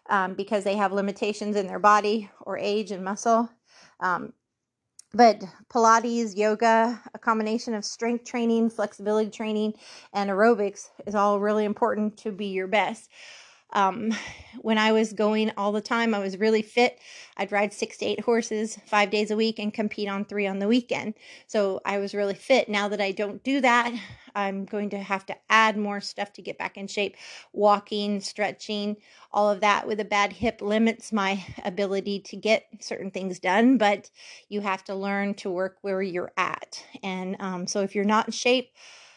um, because they have limitations in their body or age and muscle. Um, but Pilates, yoga, a combination of strength training, flexibility training, and aerobics is all really important to be your best. Um, when I was going all the time, I was really fit. I'd ride six to eight horses five days a week and compete on three on the weekend. So I was really fit. Now that I don't do that, I'm going to have to add more stuff to get back in shape. Walking, stretching, all of that with a bad hip limits my ability to get certain things done, but you have to learn to work where you're at. And um, so if you're not in shape,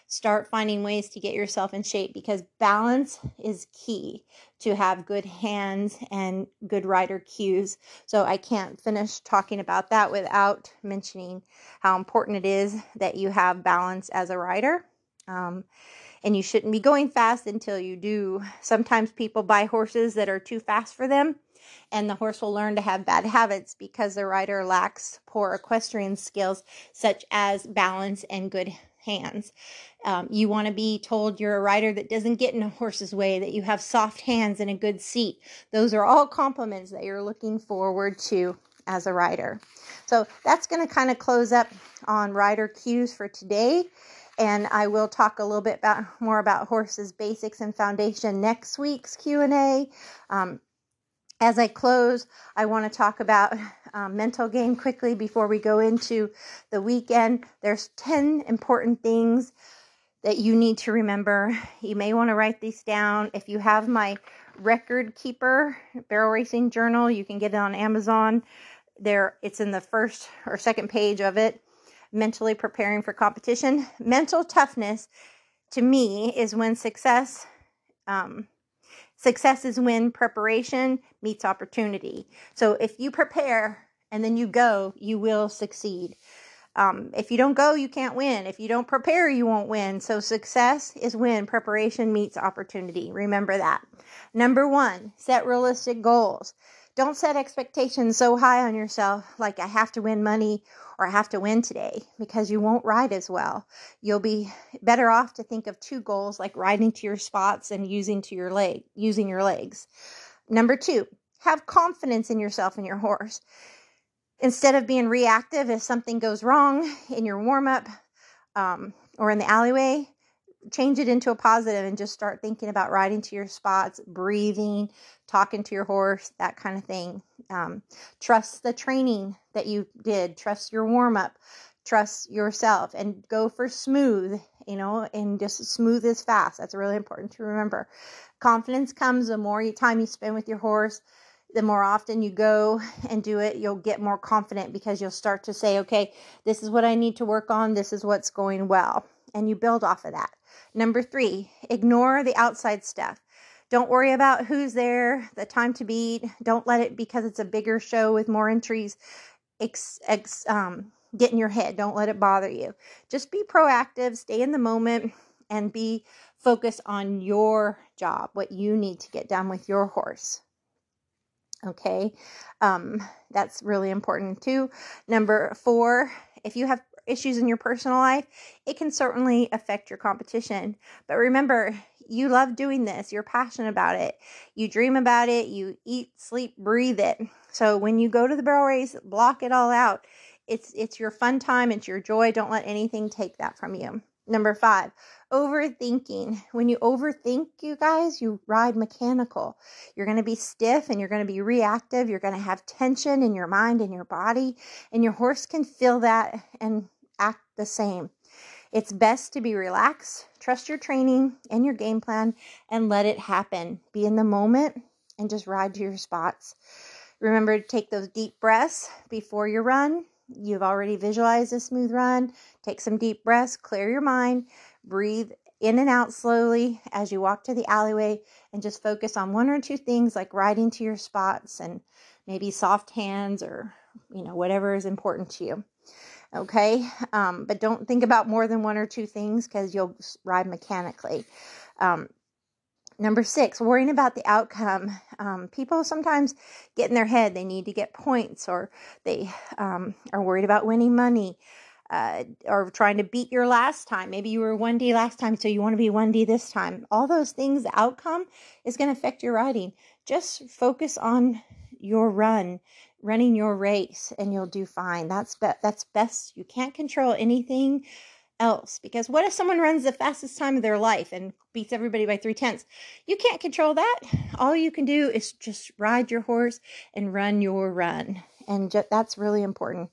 start finding ways to get yourself in shape because balance is key to have good hands and good rider cues. So I can't finish talking about that without mentioning how important it is that you have balance as a rider. Um, and you shouldn't be going fast until you do. Sometimes people buy horses that are too fast for them, and the horse will learn to have bad habits because the rider lacks poor equestrian skills such as balance and good hands. Um, you want to be told you're a rider that doesn't get in a horse's way, that you have soft hands and a good seat. Those are all compliments that you're looking forward to as a rider. So that's going to kind of close up on rider cues for today. And I will talk a little bit about more about horses basics and foundation next week's Q&A. Um, as I close, I want to talk about um, mental game quickly before we go into the weekend. There's 10 important things that you need to remember. You may want to write these down. If you have my record keeper barrel racing journal, you can get it on Amazon. There it's in the first or second page of it. Mentally preparing for competition. Mental toughness to me is when success um, success is when preparation meets opportunity. So if you prepare and then you go, you will succeed. Um, if you don't go, you can't win. If you don't prepare, you won't win. So success is when preparation meets opportunity. Remember that. Number one, set realistic goals. Don't set expectations so high on yourself, like I have to win money or I have to win today, because you won't ride as well. You'll be better off to think of two goals like riding to your spots and using to your leg, using your legs. Number two, have confidence in yourself and your horse. Instead of being reactive if something goes wrong in your warm up um, or in the alleyway, change it into a positive and just start thinking about riding to your spots, breathing, talking to your horse, that kind of thing. Um, trust the training that you did, trust your warm up, trust yourself, and go for smooth, you know, and just smooth is fast. That's really important to remember. Confidence comes the more time you spend with your horse. The more often you go and do it, you'll get more confident because you'll start to say, okay, this is what I need to work on. This is what's going well. And you build off of that. Number three, ignore the outside stuff. Don't worry about who's there, the time to beat. Don't let it because it's a bigger show with more entries. Ex, ex, um, get in your head. Don't let it bother you. Just be proactive, stay in the moment, and be focused on your job, what you need to get done with your horse. Okay, um, that's really important too. Number four, if you have issues in your personal life, it can certainly affect your competition. But remember, you love doing this, you're passionate about it, you dream about it, you eat, sleep, breathe it. So when you go to the barrel race, block it all out. It's it's your fun time, it's your joy. Don't let anything take that from you. Number 5, overthinking. When you overthink, you guys, you ride mechanical. You're going to be stiff and you're going to be reactive. You're going to have tension in your mind and your body, and your horse can feel that and the same. It's best to be relaxed, trust your training and your game plan, and let it happen. Be in the moment and just ride to your spots. Remember to take those deep breaths before your run. You've already visualized a smooth run. Take some deep breaths, clear your mind, breathe in and out slowly as you walk to the alleyway, and just focus on one or two things like riding to your spots and maybe soft hands or you know whatever is important to you okay um, but don't think about more than one or two things because you'll ride mechanically um, number six worrying about the outcome um, people sometimes get in their head they need to get points or they um, are worried about winning money uh, or trying to beat your last time. Maybe you were 1D last time, so you want to be 1D this time. All those things, the outcome is going to affect your riding. Just focus on your run running your race and you'll do fine. That's be- that's best. You can't control anything else because what if someone runs the fastest time of their life and beats everybody by three tenths? You can't control that. All you can do is just ride your horse and run your run, and ju- that's really important.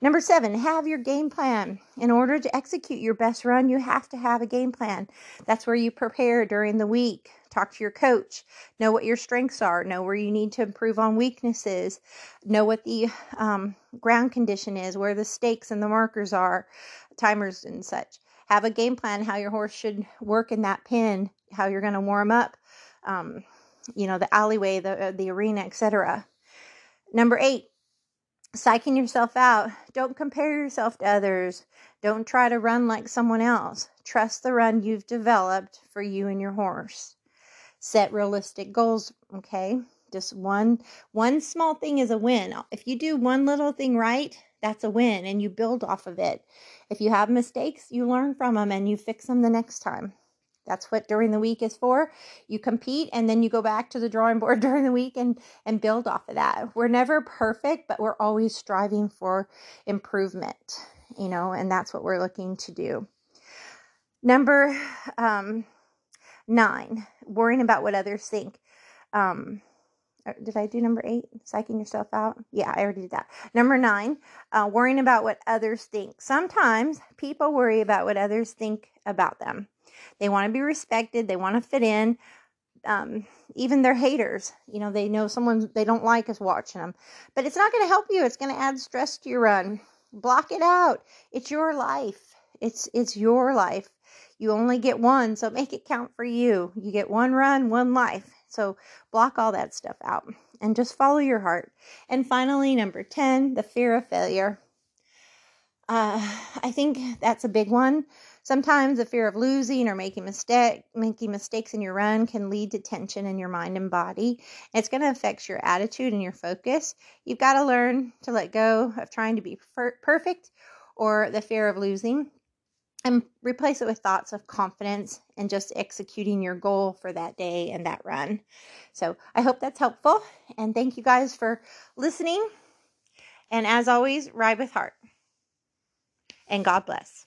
Number seven, have your game plan. In order to execute your best run, you have to have a game plan. That's where you prepare during the week. Talk to your coach. Know what your strengths are. Know where you need to improve on weaknesses. Know what the um, ground condition is, where the stakes and the markers are, timers and such. Have a game plan how your horse should work in that pin, how you're going to warm up, um, you know, the alleyway, the, the arena, etc. Number eight, psyching yourself out. Don't compare yourself to others. Don't try to run like someone else. Trust the run you've developed for you and your horse. Set realistic goals, okay? Just one one small thing is a win. If you do one little thing right, that's a win and you build off of it. If you have mistakes, you learn from them and you fix them the next time. That's what during the week is for. You compete and then you go back to the drawing board during the week and and build off of that. We're never perfect, but we're always striving for improvement, you know, and that's what we're looking to do. Number um, nine, worrying about what others think. Um, uh, did I do number eight? Psyching yourself out? Yeah, I already did that. Number nine, uh, worrying about what others think. Sometimes people worry about what others think about them. They want to be respected. They want to fit in. Um, even their haters, you know, they know someone they don't like is watching them. But it's not going to help you. It's going to add stress to your run. Block it out. It's your life. It's it's your life. You only get one, so make it count for you. You get one run, one life. So block all that stuff out and just follow your heart. And finally, number 10, the fear of failure. Uh, I think that's a big one. Sometimes the fear of losing or making mistake making mistakes in your run can lead to tension in your mind and body. It's going to affect your attitude and your focus. You've got to learn to let go of trying to be per- perfect or the fear of losing and replace it with thoughts of confidence and just executing your goal for that day and that run. So, I hope that's helpful and thank you guys for listening. And as always, ride with heart. And God bless.